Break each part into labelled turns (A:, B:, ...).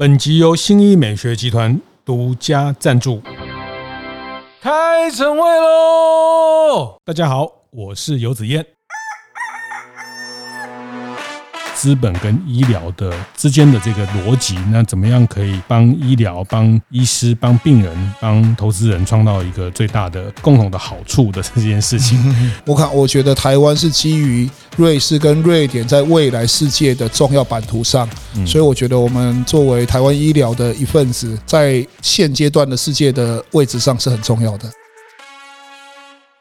A: 本集由新一美学集团独家赞助。开晨会喽！大家好，我是游子彦。资本跟医疗的之间的这个逻辑，那怎么样可以帮医疗、帮医师、帮病人、帮投资人创造一个最大的共同的好处的这件事情？
B: 我看，我觉得台湾是基于瑞士跟瑞典在未来世界的重要版图上，所以我觉得我们作为台湾医疗的一份子，在现阶段的世界的位置上是很重要的。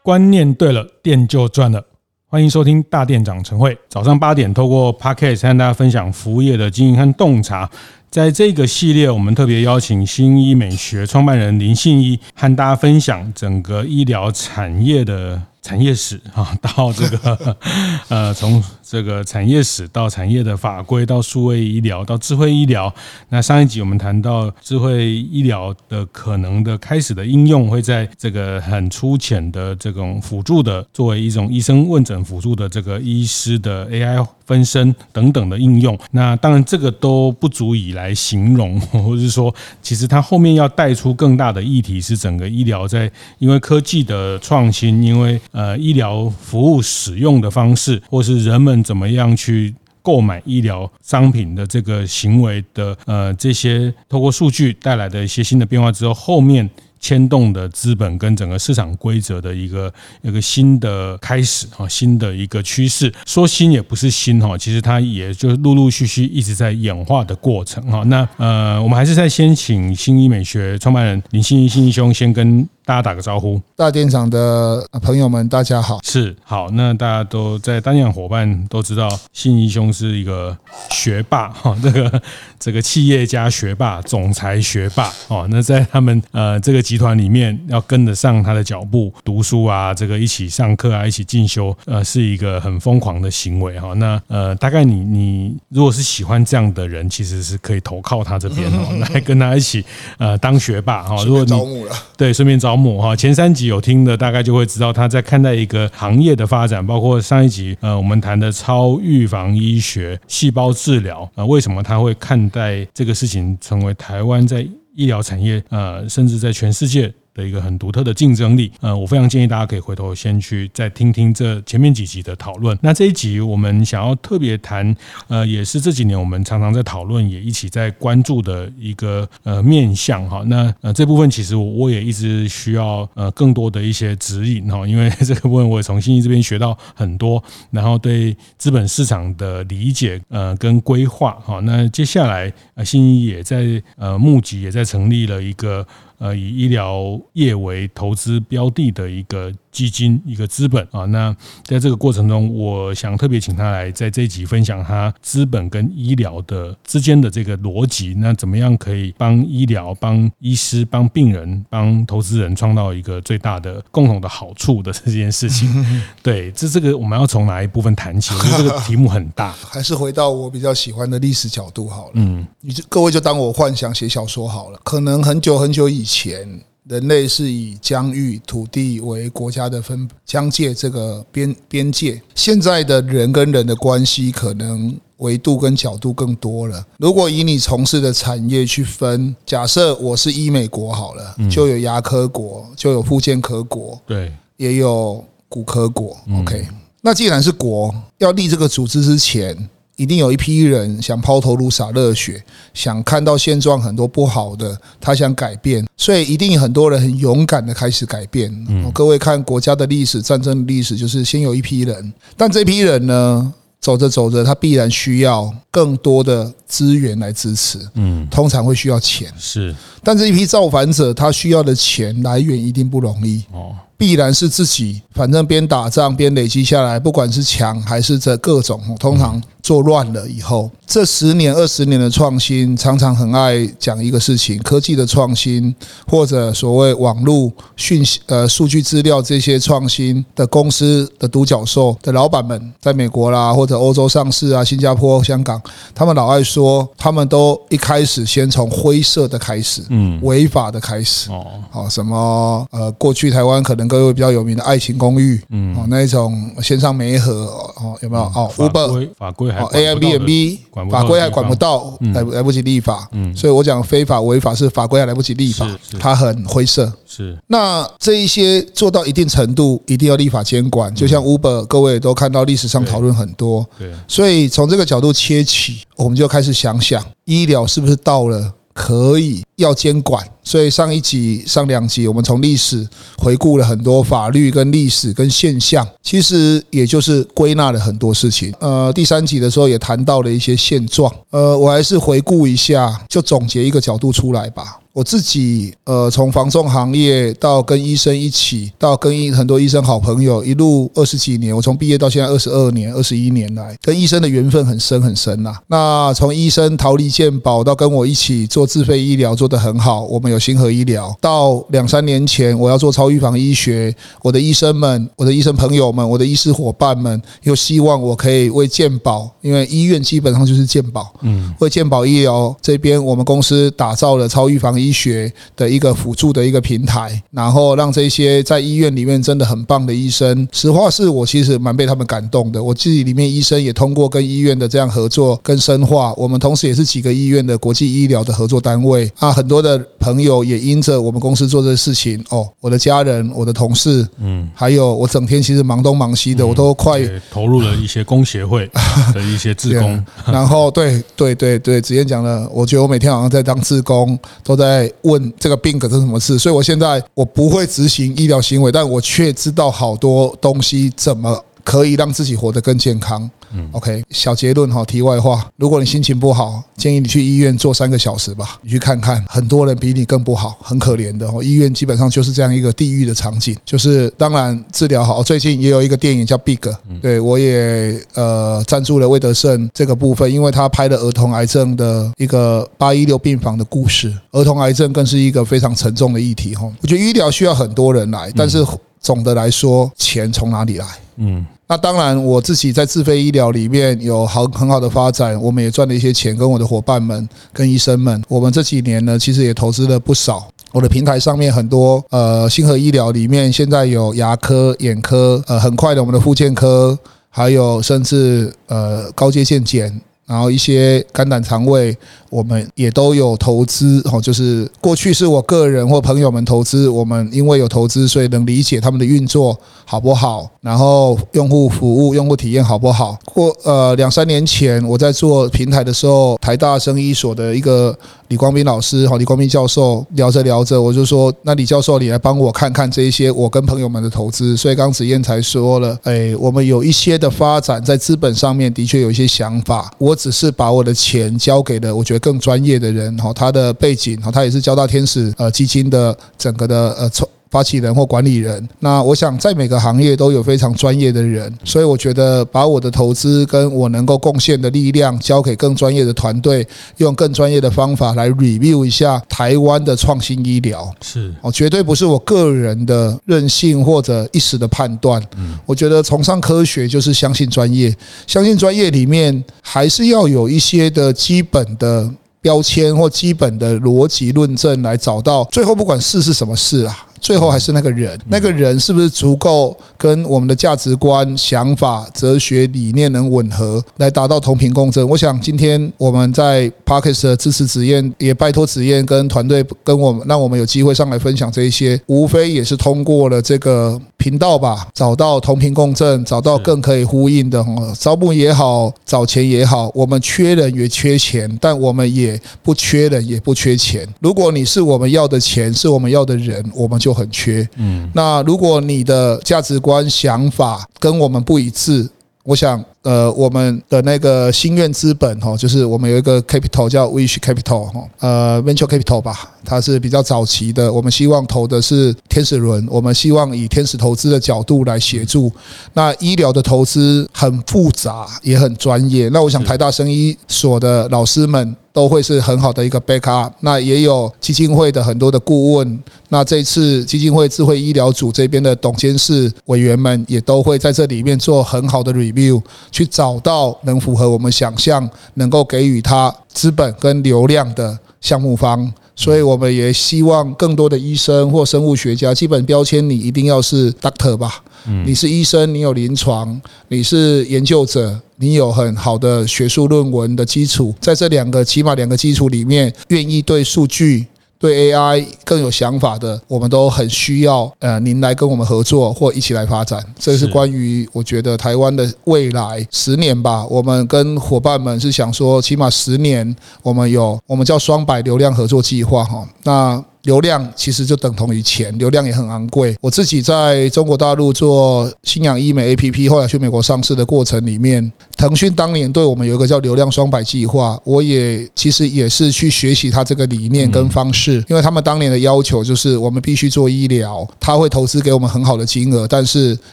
A: 观念对了，店就赚了。欢迎收听大店长晨会，早上八点透过 Podcast 和大家分享服务业的经营和洞察。在这个系列，我们特别邀请新医美学创办人林信一，和大家分享整个医疗产业的产业史 啊，到这个 呃从。这个产业史到产业的法规，到数位医疗，到智慧医疗。那上一集我们谈到智慧医疗的可能的开始的应用，会在这个很粗浅的这种辅助的，作为一种医生问诊辅助的这个医师的 AI 分身等等的应用。那当然这个都不足以来形容，或者是说，其实它后面要带出更大的议题是整个医疗在因为科技的创新，因为呃医疗服务使用的方式，或是人们。怎么样去购买医疗商品的这个行为的呃这些透过数据带来的一些新的变化之后，后面牵动的资本跟整个市场规则的一个一个新的开始哈，新的一个趋势。说新也不是新哈，其实它也就陆陆续续一直在演化的过程哈。那呃，我们还是再先请新医美学创办人林信一信一兄先跟。大家打个招呼，
B: 大电厂的朋友们，大家好。
A: 是好，那大家都在大店长伙伴都知道，信义兄是一个学霸 哈，这个这个企业家学霸、总裁学霸哦。那在他们呃这个集团里面，要跟得上他的脚步，读书啊，这个一起上课啊，一起进修，呃，是一个很疯狂的行为哈。那呃，大概你你如果是喜欢这样的人，其实是可以投靠他这边哦，来跟他一起呃当学霸哈。如果你
B: 招募了，
A: 对，顺便招。保姆哈，前三集有听的大概就会知道他在看待一个行业的发展，包括上一集呃我们谈的超预防医学、细胞治疗啊，为什么他会看待这个事情成为台湾在医疗产业呃，甚至在全世界。的一个很独特的竞争力，呃，我非常建议大家可以回头先去再听听这前面几集的讨论。那这一集我们想要特别谈，呃，也是这几年我们常常在讨论，也一起在关注的一个呃面向哈。那呃这部分其实我也一直需要呃更多的一些指引哈，因为 这个部分我也从信一这边学到很多，然后对资本市场的理解呃跟规划哈。那接下来呃信一也在呃募集，也在成立了一个。呃，以医疗业为投资标的的一个基金，一个资本啊。那在这个过程中，我想特别请他来在这一集分享他资本跟医疗的之间的这个逻辑。那怎么样可以帮医疗、帮医师、帮病人、帮投资人创造一个最大的共同的好处的这件事情？对，这这个我们要从哪一部分谈起？我觉得这个题目很大，
B: 还是回到我比较喜欢的历史角度好了。嗯，你就各位就当我幻想写小说好了。可能很久很久以前。前人类是以疆域土地为国家的分疆界，这个边边界。现在的人跟人的关系，可能维度跟角度更多了。如果以你从事的产业去分，假设我是医美国好了，就有牙科国，就有附件科国，对，也有骨科国。OK，那既然是国，要立这个组织之前。一定有一批人想抛头颅洒热血，想看到现状很多不好的，他想改变，所以一定很多人很勇敢的开始改变。各位看国家的历史、战争的历史，就是先有一批人，但这批人呢，走着走着，他必然需要更多的资源来支持。嗯，通常会需要钱。是，但这一批造反者，他需要的钱来源一定不容易。哦。必然是自己，反正边打仗边累积下来，不管是强还是这各种，通常做乱了以后，这十年二十年的创新，常常很爱讲一个事情：科技的创新，或者所谓网络讯息、呃数据资料这些创新的公司的独角兽的老板们，在美国啦或者欧洲上市啊，新加坡、香港，他们老爱说，他们都一开始先从灰色的开始，嗯，违法的开始，哦，好什么呃，过去台湾可能。各位比较有名的爱情公寓，嗯，哦，那一种线上媒合哦，有没有？哦，Uber
A: 法规还
B: Airbnb 法规还管不到，来来不及立法，嗯，所以我讲非法违法是法规还来不及立法，它很灰色。
A: 是，
B: 那这一些做到一定程度，一定要立法监管。就像 Uber，各位都看到历史上讨论很多，对，所以从这个角度切起，我们就开始想想，医疗是不是到了可以要监管？所以上一集、上两集，我们从历史回顾了很多法律跟历史跟现象，其实也就是归纳了很多事情。呃，第三集的时候也谈到了一些现状。呃，我还是回顾一下，就总结一个角度出来吧。我自己呃，从房仲行业到跟医生一起，到跟一很多医生好朋友，一路二十几年，我从毕业到现在二十二年、二十一年来，跟医生的缘分很深很深呐。那从医生逃离健保到跟我一起做自费医疗，做得很好，我们有星河医疗。到两三年前，我要做超预防医学，我的医生们、我的医生朋友们、我的医师伙伴们，又希望我可以为健保，因为医院基本上就是健保，嗯，为健保医疗这边，我们公司打造了超预防医医学的一个辅助的一个平台，然后让这些在医院里面真的很棒的医生，实话是我其实蛮被他们感动的。我自己里面医生也通过跟医院的这样合作跟深化，我们同时也是几个医院的国际医疗的合作单位啊。很多的朋友也因着我们公司做这个事情哦，我的家人、我的同事，嗯，还有我整天其实忙东忙西的，我都快
A: 投入了一些 工协会的一些志工。
B: 然后对对对对，子燕讲了，我觉得我每天好像在当志工，都在。在问这个病可是什么事，所以我现在我不会执行医疗行为，但我却知道好多东西怎么可以让自己活得更健康。嗯，OK，小结论哈，题外话，如果你心情不好，建议你去医院坐三个小时吧，你去看看，很多人比你更不好，很可怜的哦。医院基本上就是这样一个地狱的场景，就是当然治疗好。最近也有一个电影叫《Big》，对我也呃赞助了魏德胜这个部分，因为他拍了儿童癌症的一个八一六病房的故事，儿童癌症更是一个非常沉重的议题哈。我觉得医疗需要很多人来，但是总的来说，钱从哪里来？嗯。那当然，我自己在自费医疗里面有好很好的发展，我们也赚了一些钱，跟我的伙伴们、跟医生们，我们这几年呢，其实也投资了不少。我的平台上面很多，呃，星河医疗里面现在有牙科、眼科，呃，很快的我们的复健科，还有甚至呃高阶健检，然后一些肝胆肠胃。我们也都有投资哦，就是过去是我个人或朋友们投资，我们因为有投资，所以能理解他们的运作好不好，然后用户服务、用户体验好不好。过呃两三年前我在做平台的时候，台大生医所的一个李光斌老师哈，李光斌教授聊着聊着，我就说，那李教授你来帮我看看这一些我跟朋友们的投资。所以刚子彦才说了，哎，我们有一些的发展在资本上面的确有一些想法，我只是把我的钱交给了我觉得。更专业的人哈，他的背景哈，他也是交大天使呃基金的整个的呃发起人或管理人。那我想在每个行业都有非常专业的人，所以我觉得把我的投资跟我能够贡献的力量交给更专业的团队，用更专业的方法来 review 一下台湾的创新医疗是哦，绝对不是我个人的任性或者一时的判断。嗯，我觉得崇尚科学就是相信专业，相信专业里面还是要有一些的基本的。标签或基本的逻辑论证来找到最后，不管事是什么事啊。最后还是那个人，那个人是不是足够跟我们的价值观、想法、哲学理念能吻合，来达到同频共振？我想今天我们在 Podcast 的支持子燕，也拜托子燕跟团队跟我们，让我们有机会上来分享这一些，无非也是通过了这个频道吧，找到同频共振，找到更可以呼应的。招募也好，找钱也好，我们缺人也缺钱，但我们也不缺人，也不缺钱。如果你是我们要的钱，是我们要的人，我们就。很缺，嗯，那如果你的价值观、想法跟我们不一致，我想。呃，我们的那个心愿资本哈，就是我们有一个 capital 叫 Wish Capital 哈，呃，Venture Capital 吧，它是比较早期的。我们希望投的是天使轮，我们希望以天使投资的角度来协助。那医疗的投资很复杂，也很专业。那我想台大生医所的老师们都会是很好的一个 backup。那也有基金会的很多的顾问。那这次基金会智慧医疗组这边的董监事委员们也都会在这里面做很好的 review。去找到能符合我们想象、能够给予他资本跟流量的项目方，所以我们也希望更多的医生或生物学家，基本标签你一定要是 doctor 吧？你是医生，你有临床，你是研究者，你有很好的学术论文的基础，在这两个起码两个基础里面，愿意对数据。对 AI 更有想法的，我们都很需要呃，您来跟我们合作或一起来发展。这是关于我觉得台湾的未来十年吧。我们跟伙伴们是想说，起码十年，我们有我们叫双百流量合作计划哈。那流量其实就等同于钱，流量也很昂贵。我自己在中国大陆做新氧医美 APP，后来去美国上市的过程里面，腾讯当年对我们有一个叫流量双百计划，我也其实也是去学习他这个理念跟方式，因为他们当年的要求就是我们必须做医疗，他会投资给我们很好的金额，但是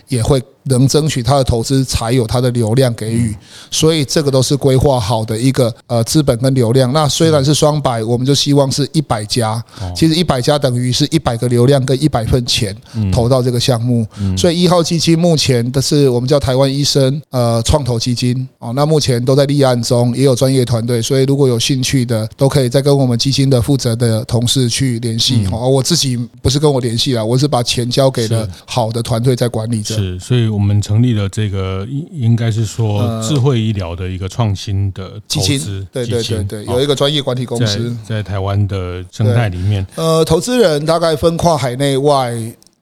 B: 也会。能争取他的投资，才有他的流量给予，所以这个都是规划好的一个呃资本跟流量。那虽然是双百，我们就希望是一百家。其实一百家等于是一百个流量跟一百份钱投到这个项目。所以一号基金目前的是我们叫台湾医生呃创投基金哦。那目前都在立案中，也有专业团队。所以如果有兴趣的，都可以再跟我们基金的负责的同事去联系。哦，我自己不是跟我联系了，我是把钱交给了好的团队在管理着。
A: 是，所以。我们成立了这个，应应该是说智慧医疗的一个创新的投资
B: 对对对对，有一个专业管理公司
A: 在，在台湾的生态里面。
B: 呃，投资人大概分跨海内外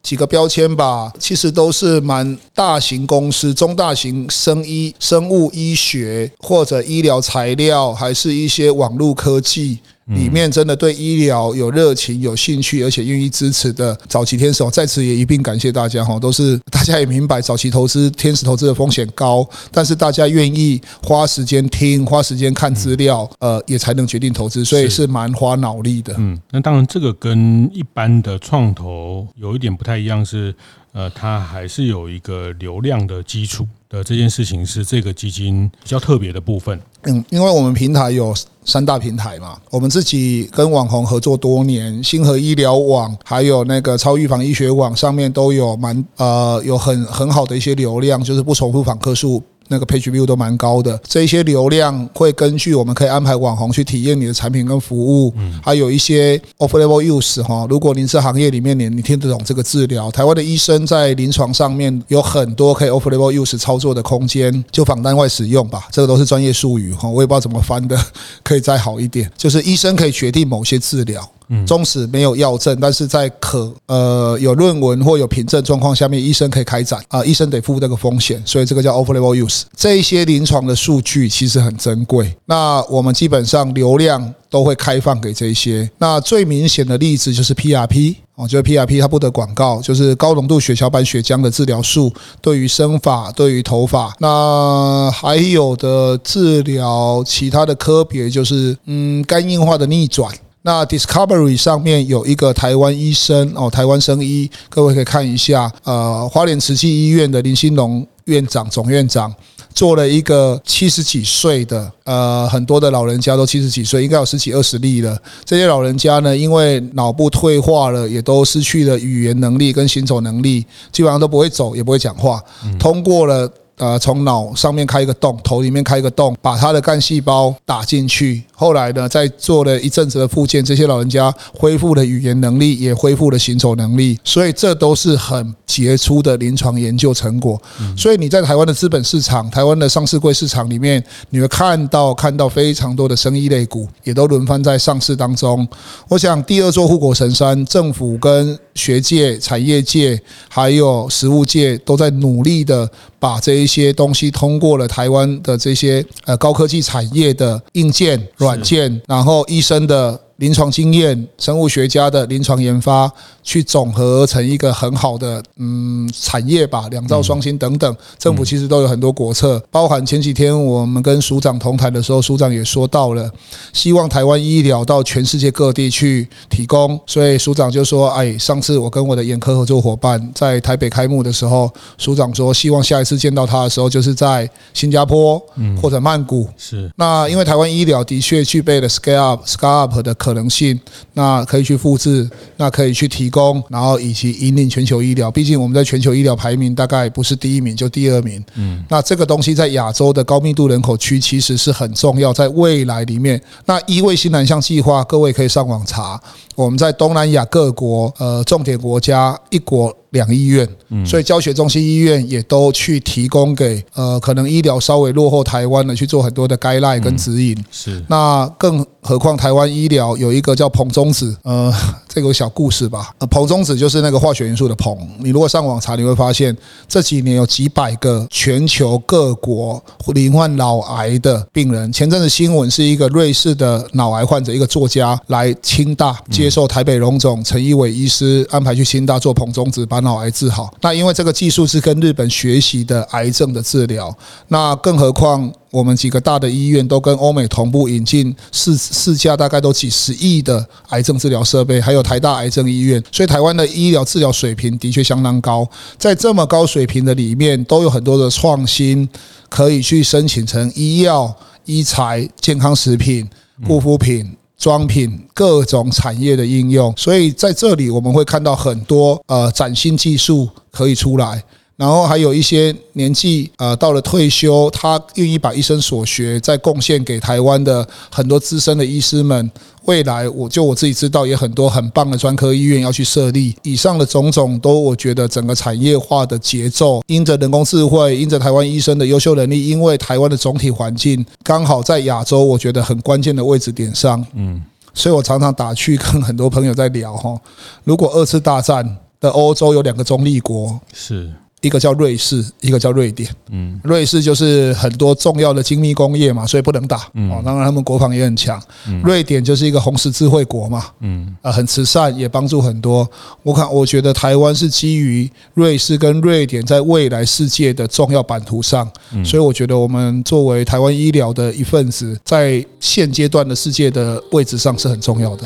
B: 几个标签吧，其实都是蛮大型公司、中大型生医、生物医学或者医疗材料，还是一些网络科技。里面真的对医疗有热情、有兴趣，而且愿意支持的早期天使，在此也一并感谢大家哈。都是大家也明白，早期投资天使投资的风险高，但是大家愿意花时间听、花时间看资料，呃，也才能决定投资，所以是蛮花脑力的。
A: 嗯，那当然这个跟一般的创投有一点不太一样，是呃，它还是有一个流量的基础的这件事情，是这个基金比较特别的部分。
B: 嗯，因为我们平台有。三大平台嘛，我们自己跟网红合作多年，星河医疗网还有那个超预防医学网上面都有蛮呃有很很好的一些流量，就是不重复访客数。那个 page view 都蛮高的，这一些流量会根据我们可以安排网红去体验你的产品跟服务，还有一些 off label use 哈。如果您是行业里面，你你听得懂这个治疗，台湾的医生在临床上面有很多可以 off label use 操作的空间，就仿单外使用吧，这个都是专业术语哈，我也不知道怎么翻的，可以再好一点，就是医生可以决定某些治疗。嗯纵使没有药证，但是在可呃有论文或有凭证状况下面，医生可以开展啊，医生得负这个风险，所以这个叫 off-label use。这一些临床的数据其实很珍贵，那我们基本上流量都会开放给这些。那最明显的例子就是 PRP 哦，就是 PRP 它不得广告，就是高浓度血小板血浆的治疗术，对于生发、对于头发，那还有的治疗其他的科别就是嗯肝硬化的逆转。那 Discovery 上面有一个台湾医生哦，台湾生医，各位可以看一下。呃，花莲慈济医院的林兴龙院长总院长做了一个七十几岁的，呃，很多的老人家都七十几岁，应该有十几二十例了。这些老人家呢，因为脑部退化了，也都失去了语言能力跟行走能力，基本上都不会走，也不会讲话。通过了。呃，从脑上面开一个洞，头里面开一个洞，把他的干细胞打进去。后来呢，在做了一阵子的复健，这些老人家恢复了语言能力，也恢复了行走能力。所以这都是很杰出的临床研究成果。所以你在台湾的资本市场、台湾的上市柜市场里面，你会看到看到非常多的生意类股也都轮番在上市当中。我想第二座护国神山，政府跟学界、产业界还有实务界都在努力的。把这一些东西通过了台湾的这些呃高科技产业的硬件、软件，然后医生的。临床经验、生物学家的临床研发，去总合成一个很好的嗯产业吧，两造双星等等，政府其实都有很多国策，包含前几天我们跟署长同台的时候，署长也说到了，希望台湾医疗到全世界各地去提供，所以署长就说，哎，上次我跟我的眼科合作伙伴在台北开幕的时候，署长说希望下一次见到他的时候，就是在新加坡或者曼谷，是。那因为台湾医疗的确具备了 scale up、scale up 的。可能性，那可以去复制，那可以去提供，然后以及引领全球医疗。毕竟我们在全球医疗排名大概不是第一名就第二名。嗯，那这个东西在亚洲的高密度人口区其实是很重要，在未来里面，那一卫新南向计划，各位可以上网查。我们在东南亚各国，呃，重点国家一国两医院，所以教学中心医院也都去提供给呃，可能医疗稍微落后台湾的去做很多的 guideline 跟指引。是，那更何况台湾医疗有一个叫彭中子，呃，这个小故事吧。呃，彭中子就是那个化学元素的彭。你如果上网查，你会发现这几年有几百个全球各国罹患脑癌的病人。前阵子新闻是一个瑞士的脑癌患者，一个作家来清大接。受台北荣总陈一伟医师安排去清大做彭中子，把脑癌治好。那因为这个技术是跟日本学习的癌症的治疗，那更何况我们几个大的医院都跟欧美同步引进市市价大概都几十亿的癌症治疗设备，还有台大癌症医院，所以台湾的医疗治疗水平的确相当高。在这么高水平的里面，都有很多的创新可以去申请成医药、医材、健康食品、护肤品。装品各种产业的应用，所以在这里我们会看到很多呃崭新技术可以出来，然后还有一些年纪呃到了退休，他愿意把一生所学再贡献给台湾的很多资深的医师们。未来，我就我自己知道，也很多很棒的专科医院要去设立。以上的种种，都我觉得整个产业化的节奏，因着人工智慧，因着台湾医生的优秀能力，因为台湾的总体环境刚好在亚洲，我觉得很关键的位置点上。嗯，所以我常常打趣跟很多朋友在聊哈，如果二次大战的欧洲有两个中立国，是。一个叫瑞士，一个叫瑞典。嗯，瑞士就是很多重要的精密工业嘛，所以不能打。哦，当然他们国防也很强。瑞典就是一个红十字会国嘛。嗯，啊，很慈善，也帮助很多。我看，我觉得台湾是基于瑞士跟瑞典在未来世界的重要版图上，所以我觉得我们作为台湾医疗的一份子，在现阶段的世界的位置上是很重要的。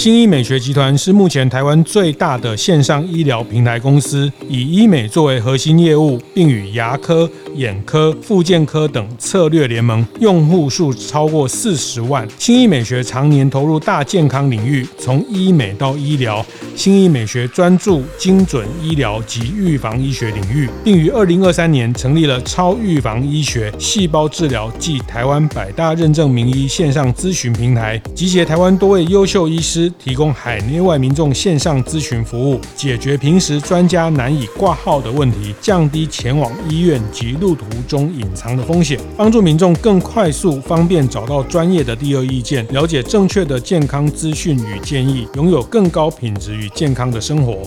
A: 新医美学集团是目前台湾最大的线上医疗平台公司，以医美作为核心业务，并与牙科、眼科、复健科等策略联盟，用户数超过四十万。新医美学常年投入大健康领域，从医美到医疗。新医美学专注精准医疗及预防医学领域，并于二零二三年成立了超预防医学细胞治疗暨台湾百大认证名医线上咨询平台，集结台湾多位优秀医师，提供海内外民众线上咨询服务，解决平时专家难以挂号的问题，降低前往医院及路途中隐藏的风险，帮助民众更快速方便找到专业的第二意见，了解正确的健康资讯与建议，拥有更高品质与健康的生活。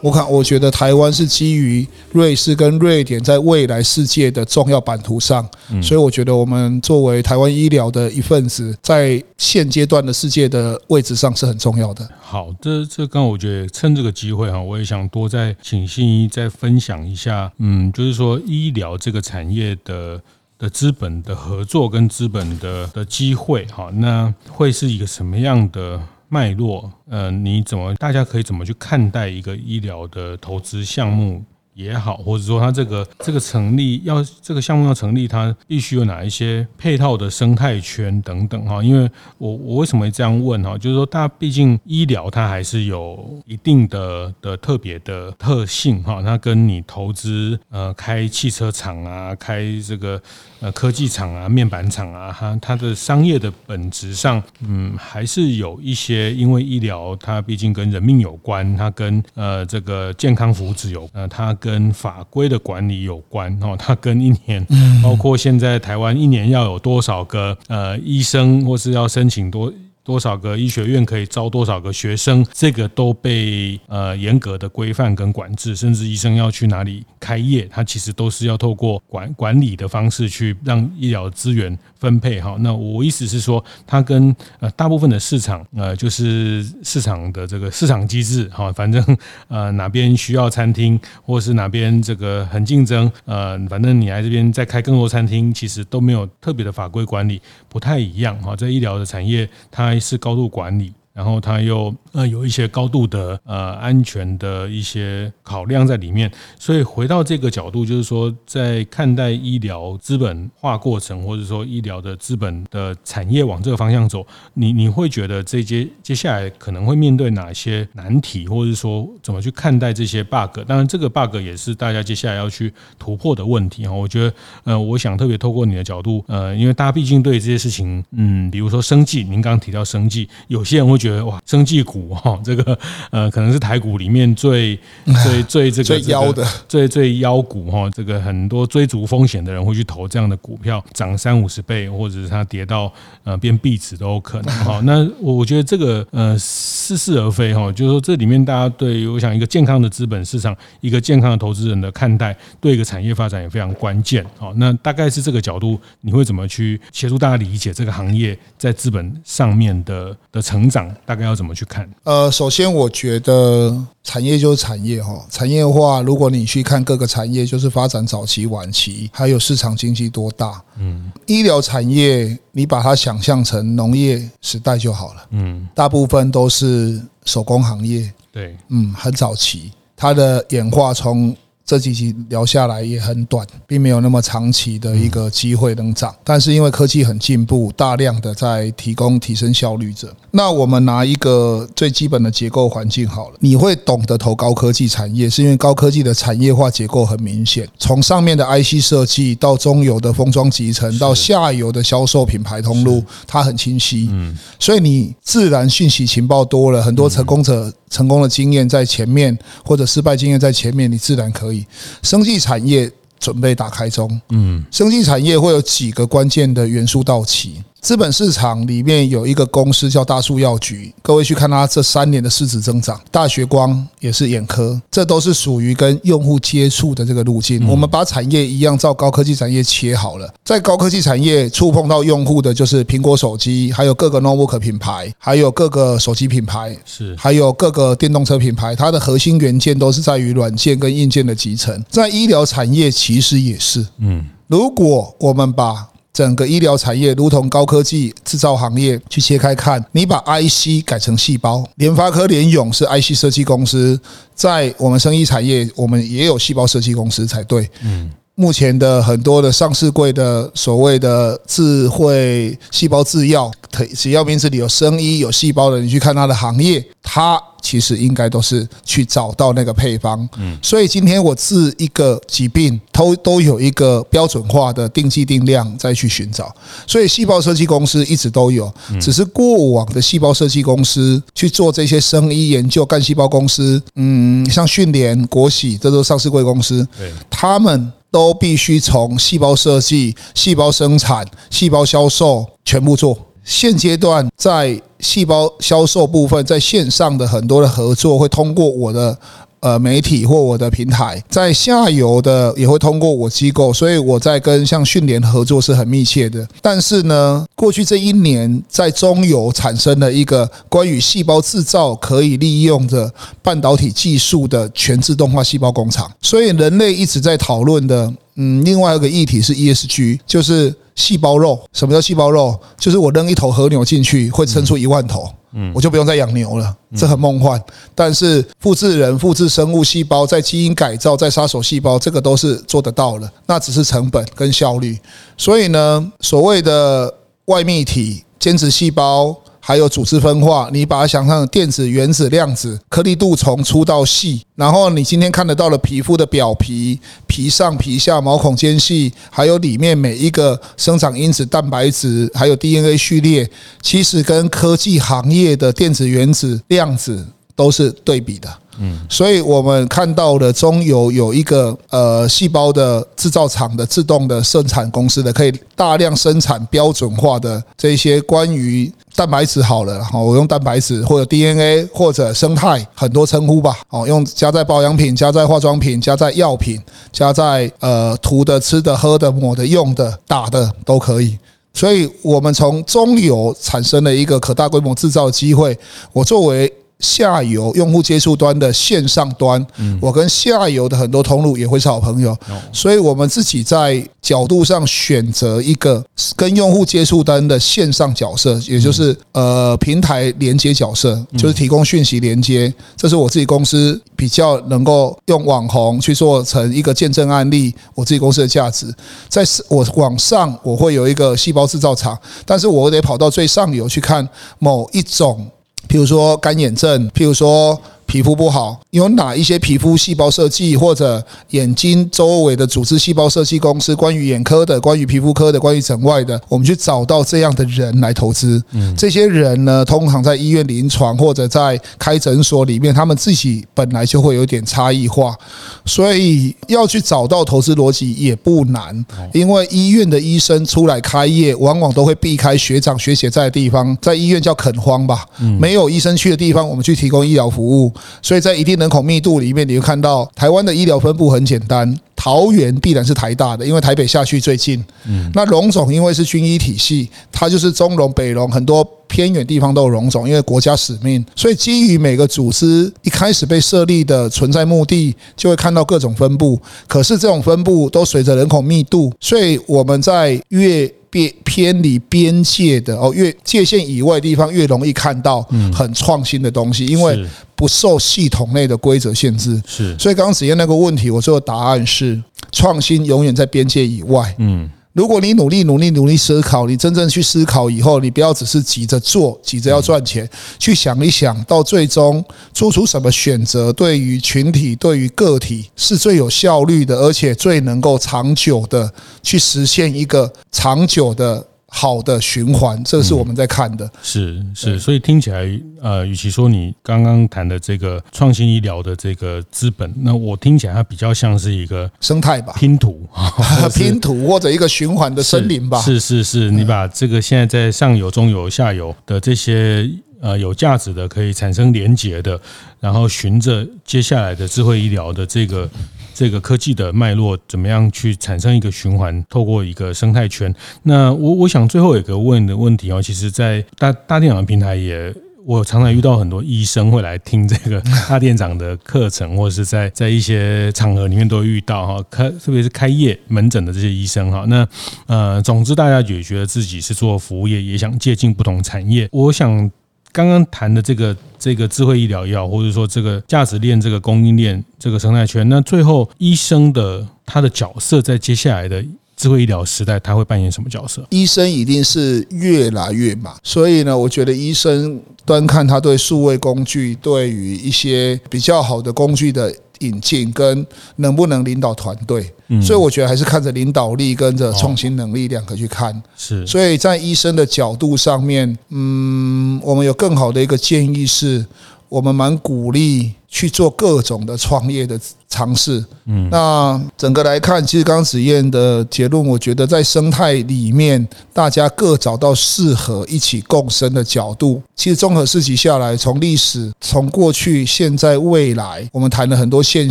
B: 我看，我觉得台湾是基于瑞士跟瑞典在未来世界的重要版图上，所以我觉得我们作为台湾医疗的一份子，在现阶段的世界的位置上是很重要的。
A: 好，这这刚我觉得趁这个机会哈，我也想多再请信一再分享一下，嗯，就是说医疗这个产业的的资本的合作跟资本的的机会哈，那会是一个什么样的？脉络，呃，你怎么？大家可以怎么去看待一个医疗的投资项目？也好，或者说它这个这个成立要这个项目要成立，它必须有哪一些配套的生态圈等等哈？因为我我为什么会这样问哈？就是说，大家毕竟医疗它还是有一定的的特别的特性哈，它跟你投资呃开汽车厂啊，开这个呃科技厂啊、面板厂啊，它它的商业的本质上，嗯，还是有一些，因为医疗它毕竟跟人命有关，它跟呃这个健康福祉有呃它跟跟法规的管理有关哦，它跟一年，包括现在台湾一年要有多少个呃医生，或是要申请多。多少个医学院可以招多少个学生？这个都被呃严格的规范跟管制，甚至医生要去哪里开业，他其实都是要透过管管理的方式去让医疗资源分配哈。那我意思是说，它跟呃大部分的市场呃就是市场的这个市场机制哈，反正呃哪边需要餐厅，或是哪边这个很竞争，呃反正你来这边再开更多餐厅，其实都没有特别的法规管理，不太一样哈。在医疗的产业，它是高度管理，然后它又呃有一些高度的呃安全的一些考量在里面。所以回到这个角度，就是说在看待医疗资本化过程，或者说医疗的资本的产业往这个方向走，你你会觉得这接接下来可能会面对哪些难题，或者说怎么去看待这些 bug？当然，这个 bug 也是大家接下来要去突破的问题哈。我觉得呃，我想特别透过你的角度，呃，因为大家毕竟对这些事情，嗯，比如说生计，您刚刚提到生计，有些人会觉得哇，生技股哈，这个呃，可能是台股里面最最最这个
B: 最妖的、
A: 最最妖股哈。这个很多追逐风险的人会去投这样的股票，涨三五十倍，或者是它跌到呃变壁纸都有可能哈。那我觉得这个呃似是而非哈，就是说这里面大家对我想一个健康的资本市场，一个健康的投资人的看待，对一个产业发展也非常关键。好，那大概是这个角度，你会怎么去协助大家理解这个行业在资本上面的的成长？大概要怎么去看？
B: 呃，首先我觉得产业就是产业哈，产业的话，如果你去看各个产业，就是发展早期、晚期，还有市场经济多大。嗯，医疗产业你把它想象成农业时代就好了。嗯，大部分都是手工行业。
A: 对，
B: 嗯，很早期，它的演化从。这几集聊下来也很短，并没有那么长期的一个机会能涨。但是因为科技很进步，大量的在提供提升效率者。那我们拿一个最基本的结构环境好了，你会懂得投高科技产业，是因为高科技的产业化结构很明显，从上面的 IC 设计到中游的封装集成，到下游的销售品牌通路，它很清晰。嗯，所以你自然讯息情报多了，很多成功者。成功的经验在前面，或者失败经验在前面，你自然可以。生技产业准备打开中，嗯，生技产业会有几个关键的元素到齐。资本市场里面有一个公司叫大树药局，各位去看它这三年的市值增长。大学光也是眼科，这都是属于跟用户接触的这个路径。我们把产业一样照高科技产业切好了，在高科技产业触碰到用户的就是苹果手机，还有各个 notebook 品牌，还有各个手机品牌，是还有各个电动车品牌。它的核心元件都是在于软件跟硬件的集成。在医疗产业其实也是，嗯，如果我们把整个医疗产业如同高科技制造行业去切开看，你把 IC 改成细胞，联发科联咏是 IC 设计公司，在我们生医产业，我们也有细胞设计公司才对。嗯，目前的很多的上市柜的所谓的智慧细胞制药，只要名字里有生医有细胞的，你去看它的行业，它。其实应该都是去找到那个配方，嗯，所以今天我治一个疾病，都都有一个标准化的定剂定量再去寻找，所以细胞设计公司一直都有，只是过往的细胞设计公司去做这些生医研究干细胞公司，嗯，像讯联、国玺，这都是上市柜公司，对，他们都必须从细胞设计、细胞生产、细胞销售全部做。现阶段在细胞销售部分，在线上的很多的合作会通过我的呃媒体或我的平台，在下游的也会通过我机构，所以我在跟像讯连合作是很密切的。但是呢，过去这一年在中游产生了一个关于细胞制造可以利用的半导体技术的全自动化细胞工厂，所以人类一直在讨论的，嗯，另外一个议题是 ESG，就是。细胞肉，什么叫细胞肉？就是我扔一头和牛进去，会生出一万头，嗯，我就不用再养牛了，这很梦幻。但是复制人、复制生物细胞、在基因改造、在杀手细胞，这个都是做得到的，那只是成本跟效率。所以呢，所谓的外泌体、间质细胞。还有组织分化，你把它想象成电子、原子、量子，颗粒度从粗到细。然后你今天看得到的皮肤的表皮、皮上、皮下、毛孔间隙，还有里面每一个生长因子、蛋白质，还有 DNA 序列，其实跟科技行业的电子、原子、量子都是对比的。嗯，所以我们看到的中游有一个呃细胞的制造厂的自动的生产公司的，可以大量生产标准化的这些关于蛋白质好了，好，我用蛋白质或者 DNA 或者生态很多称呼吧，哦，用加在保养品、加在化妆品、加在药品、加在呃涂的、吃的、喝的、抹的、用的、打的都可以。所以我们从中游产生了一个可大规模制造机会，我作为。下游用户接触端的线上端，我跟下游的很多通路也会是好朋友，所以我们自己在角度上选择一个跟用户接触端的线上角色，也就是呃平台连接角色，就是提供讯息连接，这是我自己公司比较能够用网红去做成一个见证案例，我自己公司的价值。在我往上，我会有一个细胞制造厂，但是我得跑到最上游去看某一种。譬如说干眼症，譬如说。皮肤不好，有哪一些皮肤细胞设计或者眼睛周围的组织细胞设计公司？关于眼科的，关于皮肤科的，关于诊外的，我们去找到这样的人来投资。这些人呢，通常在医院临床或者在开诊所里面，他们自己本来就会有点差异化，所以要去找到投资逻辑也不难。因为医院的医生出来开业，往往都会避开学长学姐在的地方，在医院叫垦荒吧，没有医生去的地方，我们去提供医疗服务。所以在一定人口密度里面，你会看到台湾的医疗分布很简单，桃园必然是台大的，因为台北下去最近。嗯，那荣总因为是军医体系，它就是中荣、北荣，很多偏远地方都有荣总，因为国家使命。所以基于每个组织一开始被设立的存在目的，就会看到各种分布。可是这种分布都随着人口密度，所以我们在越偏偏离边界的哦，越界限以外的地方越容易看到很创新的东西，因为不受系统内的规则限制。是，所以刚刚子燕那个问题，我最后答案是创新永远在边界以外。嗯。如果你努力努力努力思考，你真正去思考以后，你不要只是急着做，急着要赚钱，去想一想到最终做出什么选择，对于群体、对于个体是最有效率的，而且最能够长久的去实现一个长久的。好的循环，这是我们在看的。
A: 是是，所以听起来，呃，与其说你刚刚谈的这个创新医疗的这个资本，那我听起来它比较像是一个
B: 生态吧，
A: 拼图，
B: 拼图或者一个循环的森林吧。
A: 是是是，你把这个现在在上游、中游、下游的这些呃有价值的、可以产生连结的，然后循着接下来的智慧医疗的这个。这个科技的脉络怎么样去产生一个循环？透过一个生态圈。那我我想最后有一个问的问题哦，其实，在大大店长的平台也，我常常遇到很多医生会来听这个 大店长的课程，或者是在在一些场合里面都会遇到哈，开特别是开业门诊的这些医生哈。那呃，总之大家也觉得自己是做服务业，也想借鉴不同产业。我想。刚刚谈的这个这个智慧医疗药，或者说这个价值链、这个供应链、这个生态圈，那最后医生的他的角色，在接下来的智慧医疗时代，他会扮演什么角色？
B: 医生一定是越来越忙，所以呢，我觉得医生端看他对数位工具，对于一些比较好的工具的。引进跟能不能领导团队，所以我觉得还是看着领导力跟着创新能力两个去看。是，所以在医生的角度上面，嗯，我们有更好的一个建议是，我们蛮鼓励去做各种的创业的尝试。嗯，那整个来看，其实刚刚子燕的结论，我觉得在生态里面，大家各找到适合一起共生的角度。其实综合四级下来，从历史、从过去、现在、未来，我们谈了很多现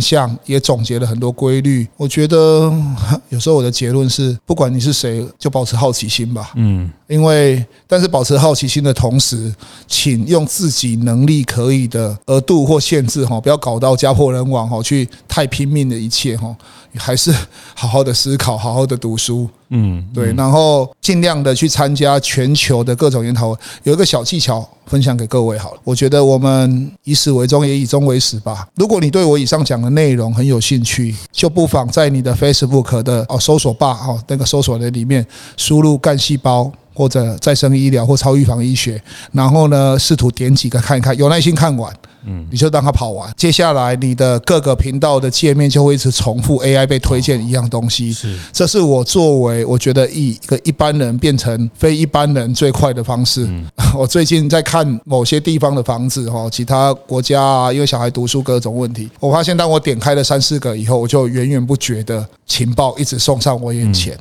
B: 象，也总结了很多规律。我觉得有时候我的结论是，不管你是谁，就保持好奇心吧。嗯，因为但是保持好奇心的同时，请用自己能力可以的额度或限制哈，不要搞到家破人亡哈，去太拼命的一切哈。还是 好好的思考，好好的读书，嗯，对，然后尽量的去参加全球的各种研讨会。有一个小技巧分享给各位好了，我觉得我们以始为终，也以终为始吧。如果你对我以上讲的内容很有兴趣，就不妨在你的 Facebook 的哦搜索 bar 哦那个搜索的里面输入干细胞或者再生医疗或超预防医学，然后呢试图点几个看一看，有耐心看完。嗯，你就让它跑完。接下来你的各个频道的界面就会一直重复 AI 被推荐一样东西。是，这是我作为我觉得一个一般人变成非一般人最快的方式。我最近在看某些地方的房子哈，其他国家啊，因为小孩读书各种问题，我发现当我点开了三四个以后，我就源源不绝的情报一直送上我眼前。嗯，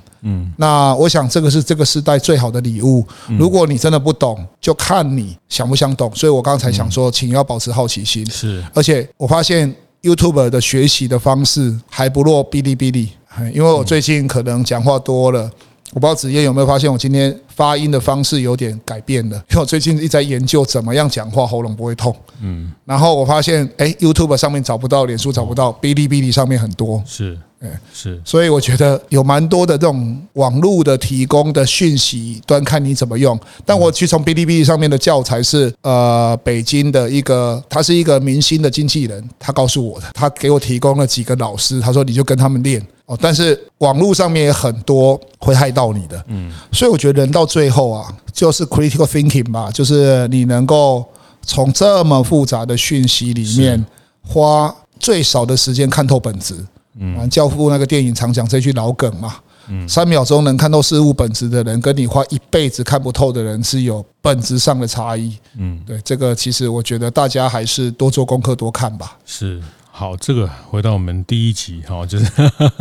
B: 那我想这个是这个时代最好的礼物。如果你真的不懂，就看你想不想懂。所以我刚才想说，请要保持好奇心。是，而且我发现 YouTube 的学习的方式还不落哔哩哔哩，因为我最近可能讲话多了。我不知道子夜有没有发现，我今天发音的方式有点改变了，因为我最近一直在研究怎么样讲话喉咙不会痛。嗯，然后我发现，哎，YouTube 上面找不到，脸书找不到，哔哩哔哩上面很多。
A: 是。哎，是，
B: 所以我觉得有蛮多的这种网络的提供的讯息端，看你怎么用。但我去从哔哩哔哩上面的教材是，呃，北京的一个，他是一个明星的经纪人，他告诉我的，他给我提供了几个老师，他说你就跟他们练哦。但是网络上面也很多会害到你的，嗯，所以我觉得人到最后啊，就是 critical thinking 吧，就是你能够从这么复杂的讯息里面花最少的时间看透本质。嗯，教父那个电影常讲这句老梗嘛，嗯，三秒钟能看透事物本质的人，跟你花一辈子看不透的人是有本质上的差异。嗯，对，这个其实我觉得大家还是多做功课，多看吧。
A: 是。好，这个回到我们第一集哈，就是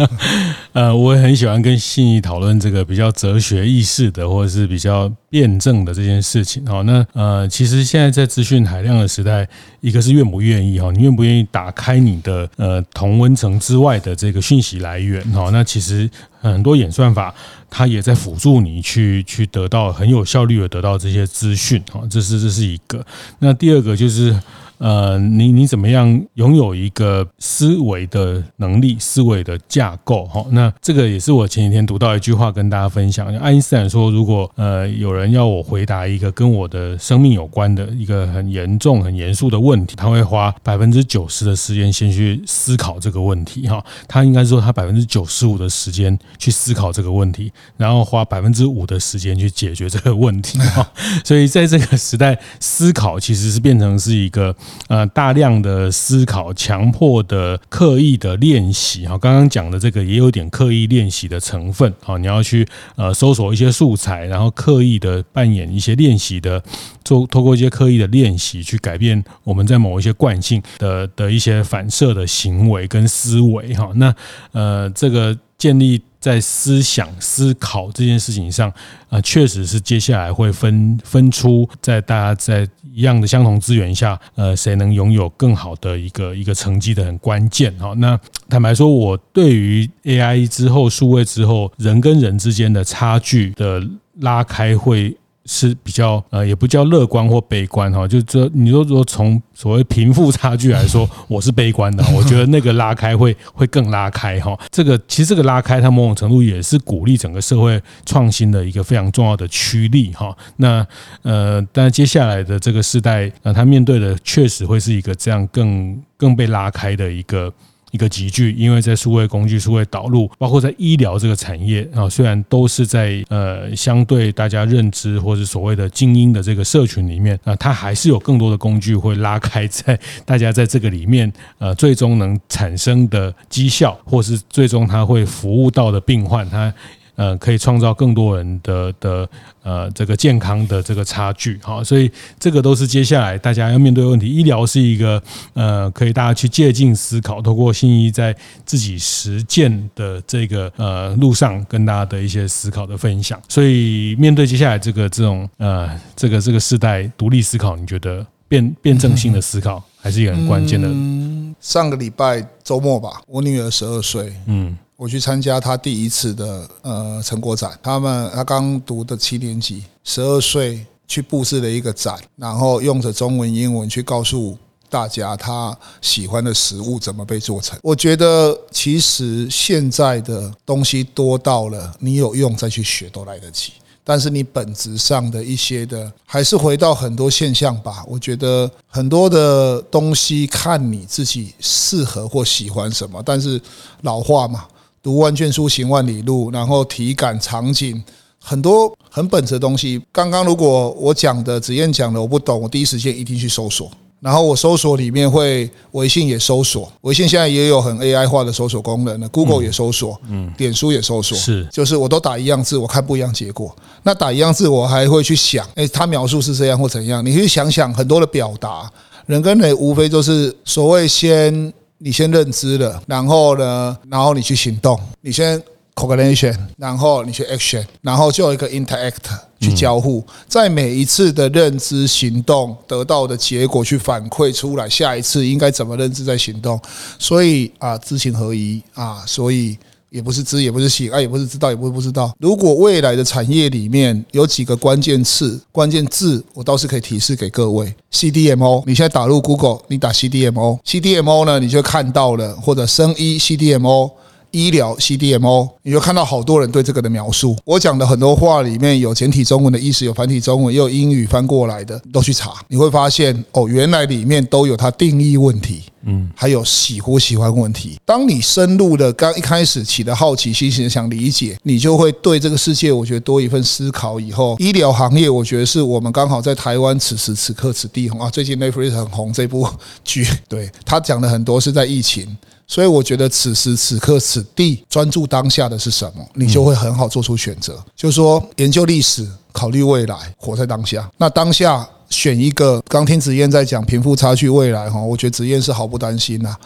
A: 呃，我也很喜欢跟信谊讨论这个比较哲学意识的，或者是比较辩证的这件事情。好，那呃，其实现在在资讯海量的时代，一个是愿不愿意哈，你愿不愿意打开你的呃同温层之外的这个讯息来源哈？那其实很多演算法它也在辅助你去去得到很有效率的得到这些资讯哈。这是这是一个。那第二个就是。呃，你你怎么样拥有一个思维的能力、思维的架构？哈，那这个也是我前几天读到一句话跟大家分享。爱因斯坦说，如果呃有人要我回答一个跟我的生命有关的一个很严重、很严肃的问题，他会花百分之九十的时间先去思考这个问题。哈，他应该说他百分之九十五的时间去思考这个问题，然后花百分之五的时间去解决这个问题。哈，所以在这个时代，思考其实是变成是一个。呃，大量的思考，强迫的、刻意的练习，哈，刚刚讲的这个也有点刻意练习的成分，好，你要去呃搜索一些素材，然后刻意的扮演一些练习的，做透过一些刻意的练习去改变我们在某一些惯性的的一些反射的行为跟思维，哈，那呃这个建立。在思想思考这件事情上，啊，确实是接下来会分分出在大家在一样的相同资源下，呃，谁能拥有更好的一个一个成绩的很关键哈。那坦白说，我对于 AI 之后数位之后人跟人之间的差距的拉开会。是比较呃，也不叫乐观或悲观哈，就这你说说从所谓贫富差距来说，我是悲观的，我觉得那个拉开会 会更拉开哈。这个其实这个拉开，它某种程度也是鼓励整个社会创新的一个非常重要的驱力哈。那呃，但接下来的这个时代，呃，它面对的确实会是一个这样更更被拉开的一个。一个集聚，因为在数位工具、数位导入，包括在医疗这个产业啊，虽然都是在呃相对大家认知或是所谓的精英的这个社群里面啊，它还是有更多的工具会拉开在大家在这个里面呃最终能产生的绩效，或是最终它会服务到的病患，它。呃，可以创造更多人的的呃这个健康的这个差距，好，所以这个都是接下来大家要面对的问题。医疗是一个呃可以大家去借镜思考，透过新医在自己实践的这个呃路上跟大家的一些思考的分享。所以面对接下来这个这种呃这个这个时代独立思考，你觉得辩辩证性的思考还是一个很关键的？
B: 嗯，上个礼拜周末吧，我女儿十二岁，嗯。我去参加他第一次的呃成果展，他们他刚读的七年级，十二岁去布置了一个展，然后用着中文、英文去告诉大家他喜欢的食物怎么被做成。我觉得其实现在的东西多到了，你有用再去学都来得及。但是你本质上的一些的，还是回到很多现象吧。我觉得很多的东西看你自己适合或喜欢什么，但是老话嘛。读万卷书，行万里路，然后体感场景很多很本质的东西。刚刚如果我讲的子燕讲的我不懂，我第一时间一定去搜索。然后我搜索里面会微信也搜索，微信现在也有很 AI 化的搜索功能了。Google 也搜索，嗯，点书也搜索，是，就是我都打一样字，我看不一样结果。那打一样字，我还会去想，诶，他描述是这样或怎样？你去想想很多的表达，人跟人无非就是所谓先。你先认知了，然后呢，然后你去行动。你先 cognition，然后你去 action，然后就有一个 interact 去交互，在每一次的认知行动得到的结果去反馈出来，下一次应该怎么认知再行动。所以啊，知行合一啊，所以。也不是知，也不是喜爱，也不是知道，也不是不知道。如果未来的产业里面有几个关键词、关键字，我倒是可以提示给各位：CDMO。你现在打入 Google，你打 CDMO，CDMO 呢，你就看到了，或者生医 CDMO。医疗 CDMO，你就看到好多人对这个的描述。我讲的很多话里面有简体中文的意思，有繁体中文，也有英语翻过来的，都去查，你会发现哦，原来里面都有它定义问题，嗯，还有喜不喜欢问题。当你深入的刚一开始起的好奇心，想理解，你就会对这个世界，我觉得多一份思考。以后医疗行业，我觉得是我们刚好在台湾此时此刻此地红啊。最近 Netflix 很红这部剧，对他讲的很多是在疫情。所以我觉得此时此刻此地专注当下的是什么，你就会很好做出选择。就是说，研究历史，考虑未来，活在当下。那当下选一个，刚听子燕在讲贫富差距未来哈，我觉得子燕是毫不担心呐，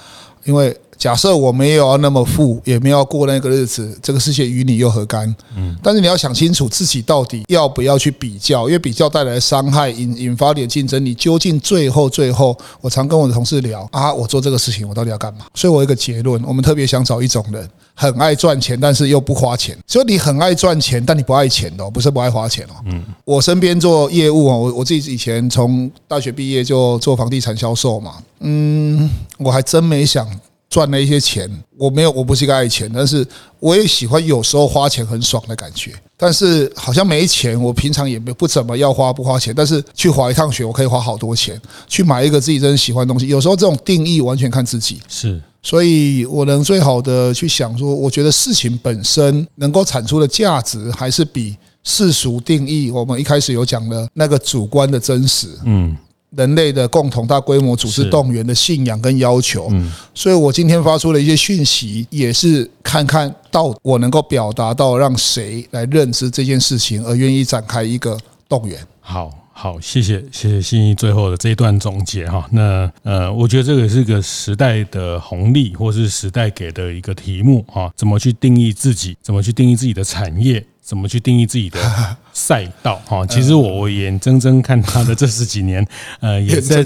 B: 因为。假设我没有要那么富，也没有要过那个日子，这个世界与你又何干？嗯，但是你要想清楚自己到底要不要去比较，因为比较带来的伤害引引发点竞争，你究竟最后最后，我常跟我的同事聊啊，我做这个事情我到底要干嘛？所以我有一个结论，我们特别想找一种人，很爱赚钱，但是又不花钱。所以你很爱赚钱，但你不爱钱哦，不是不爱花钱哦。嗯，我身边做业务哦，我我自己以前从大学毕业就做房地产销售嘛，嗯，我还真没想。赚了一些钱，我没有，我不是一个爱钱，但是我也喜欢有时候花钱很爽的感觉。但是好像没钱，我平常也没不怎么要花不花钱，但是去滑一趟雪，我可以花好多钱去买一个自己真的喜欢的东西。有时候这种定义完全看自己，
A: 是，
B: 所以我能最好的去想说，我觉得事情本身能够产出的价值，还是比世俗定义我们一开始有讲的那个主观的真实，嗯。人类的共同大规模组织动员的信仰跟要求，嗯所以我今天发出了一些讯息，也是看看到我能够表达到让谁来认知这件事情，而愿意展开一个动员。
A: 好好，谢谢谢谢心怡最后的这一段总结哈。那呃，我觉得这个是个时代的红利，或是时代给的一个题目哈。怎么去定义自己？怎么去定义自己的产业？怎么去定义自己的 赛道？哈，其实我我眼睁睁看他的这十几年，呃，也在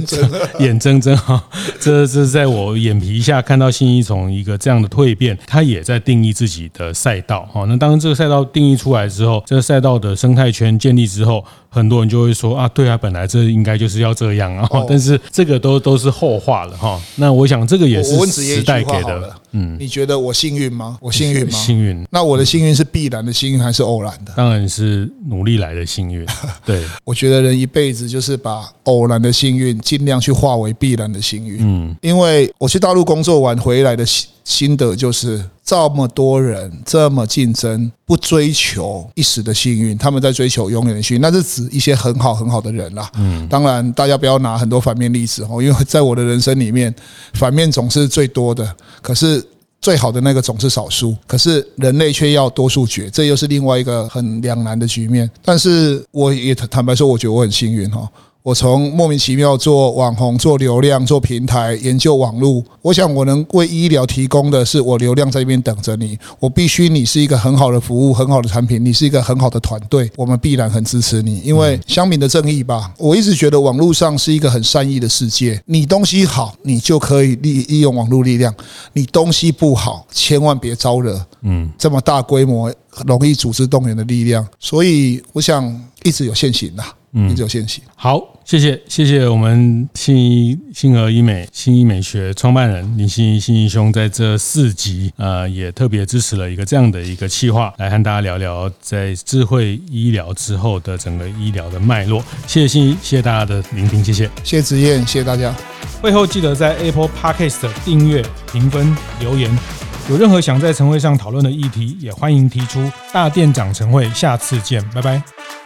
A: 眼睁睁 哈，这是在我眼皮下看到新一从一个这样的蜕变，他也在定义自己的赛道。哈，那当这个赛道定义出来之后，这个赛道的生态圈建立之后，很多人就会说啊，对啊，本来这应该就是要这样啊。但是这个都都是后话了哈。那我想这个也是时代给的。
B: 嗯，你觉得我幸运吗？我幸运吗？
A: 幸运。
B: 那我的幸运是必然的幸运还是偶然的？
A: 当然是努力来的幸运。对，
B: 我觉得人一辈子就是把偶然的幸运尽量去化为必然的幸运。嗯，因为我去大陆工作完回来的心心得就是，这么多人这么竞争，不追求一时的幸运，他们在追求永远的幸运。那是指一些很好很好的人啦。嗯，当然大家不要拿很多反面例子哦，因为在我的人生里面，反面总是最多的。可是。最好的那个总是少数，可是人类却要多数决，这又是另外一个很两难的局面。但是我也坦白说，我觉得我很幸运哈。我从莫名其妙做网红、做流量、做平台、研究网络，我想我能为医疗提供的是我流量在这边等着你。我必须你是一个很好的服务、很好的产品，你是一个很好的团队，我们必然很支持你。因为乡民的正义吧，我一直觉得网络上是一个很善意的世界。你东西好，你就可以利利用网络力量；你东西不好，千万别招惹。嗯，这么大规模、容易组织动员的力量，所以我想一直有现行的。嗯，一直有现行。
A: 好，谢谢谢谢我们信义信和医美信医美学创办人林信义信义兄，在这四集呃也特别支持了一个这样的一个企划，来和大家聊聊在智慧医疗之后的整个医疗的脉络。谢谢信义，谢谢大家的聆听，谢谢，
B: 谢谢子燕，谢谢大家。
A: 会后记得在 Apple Podcast 订阅、评分、留言。有任何想在晨会上讨论的议题，也欢迎提出。大店长晨会，下次见，拜拜。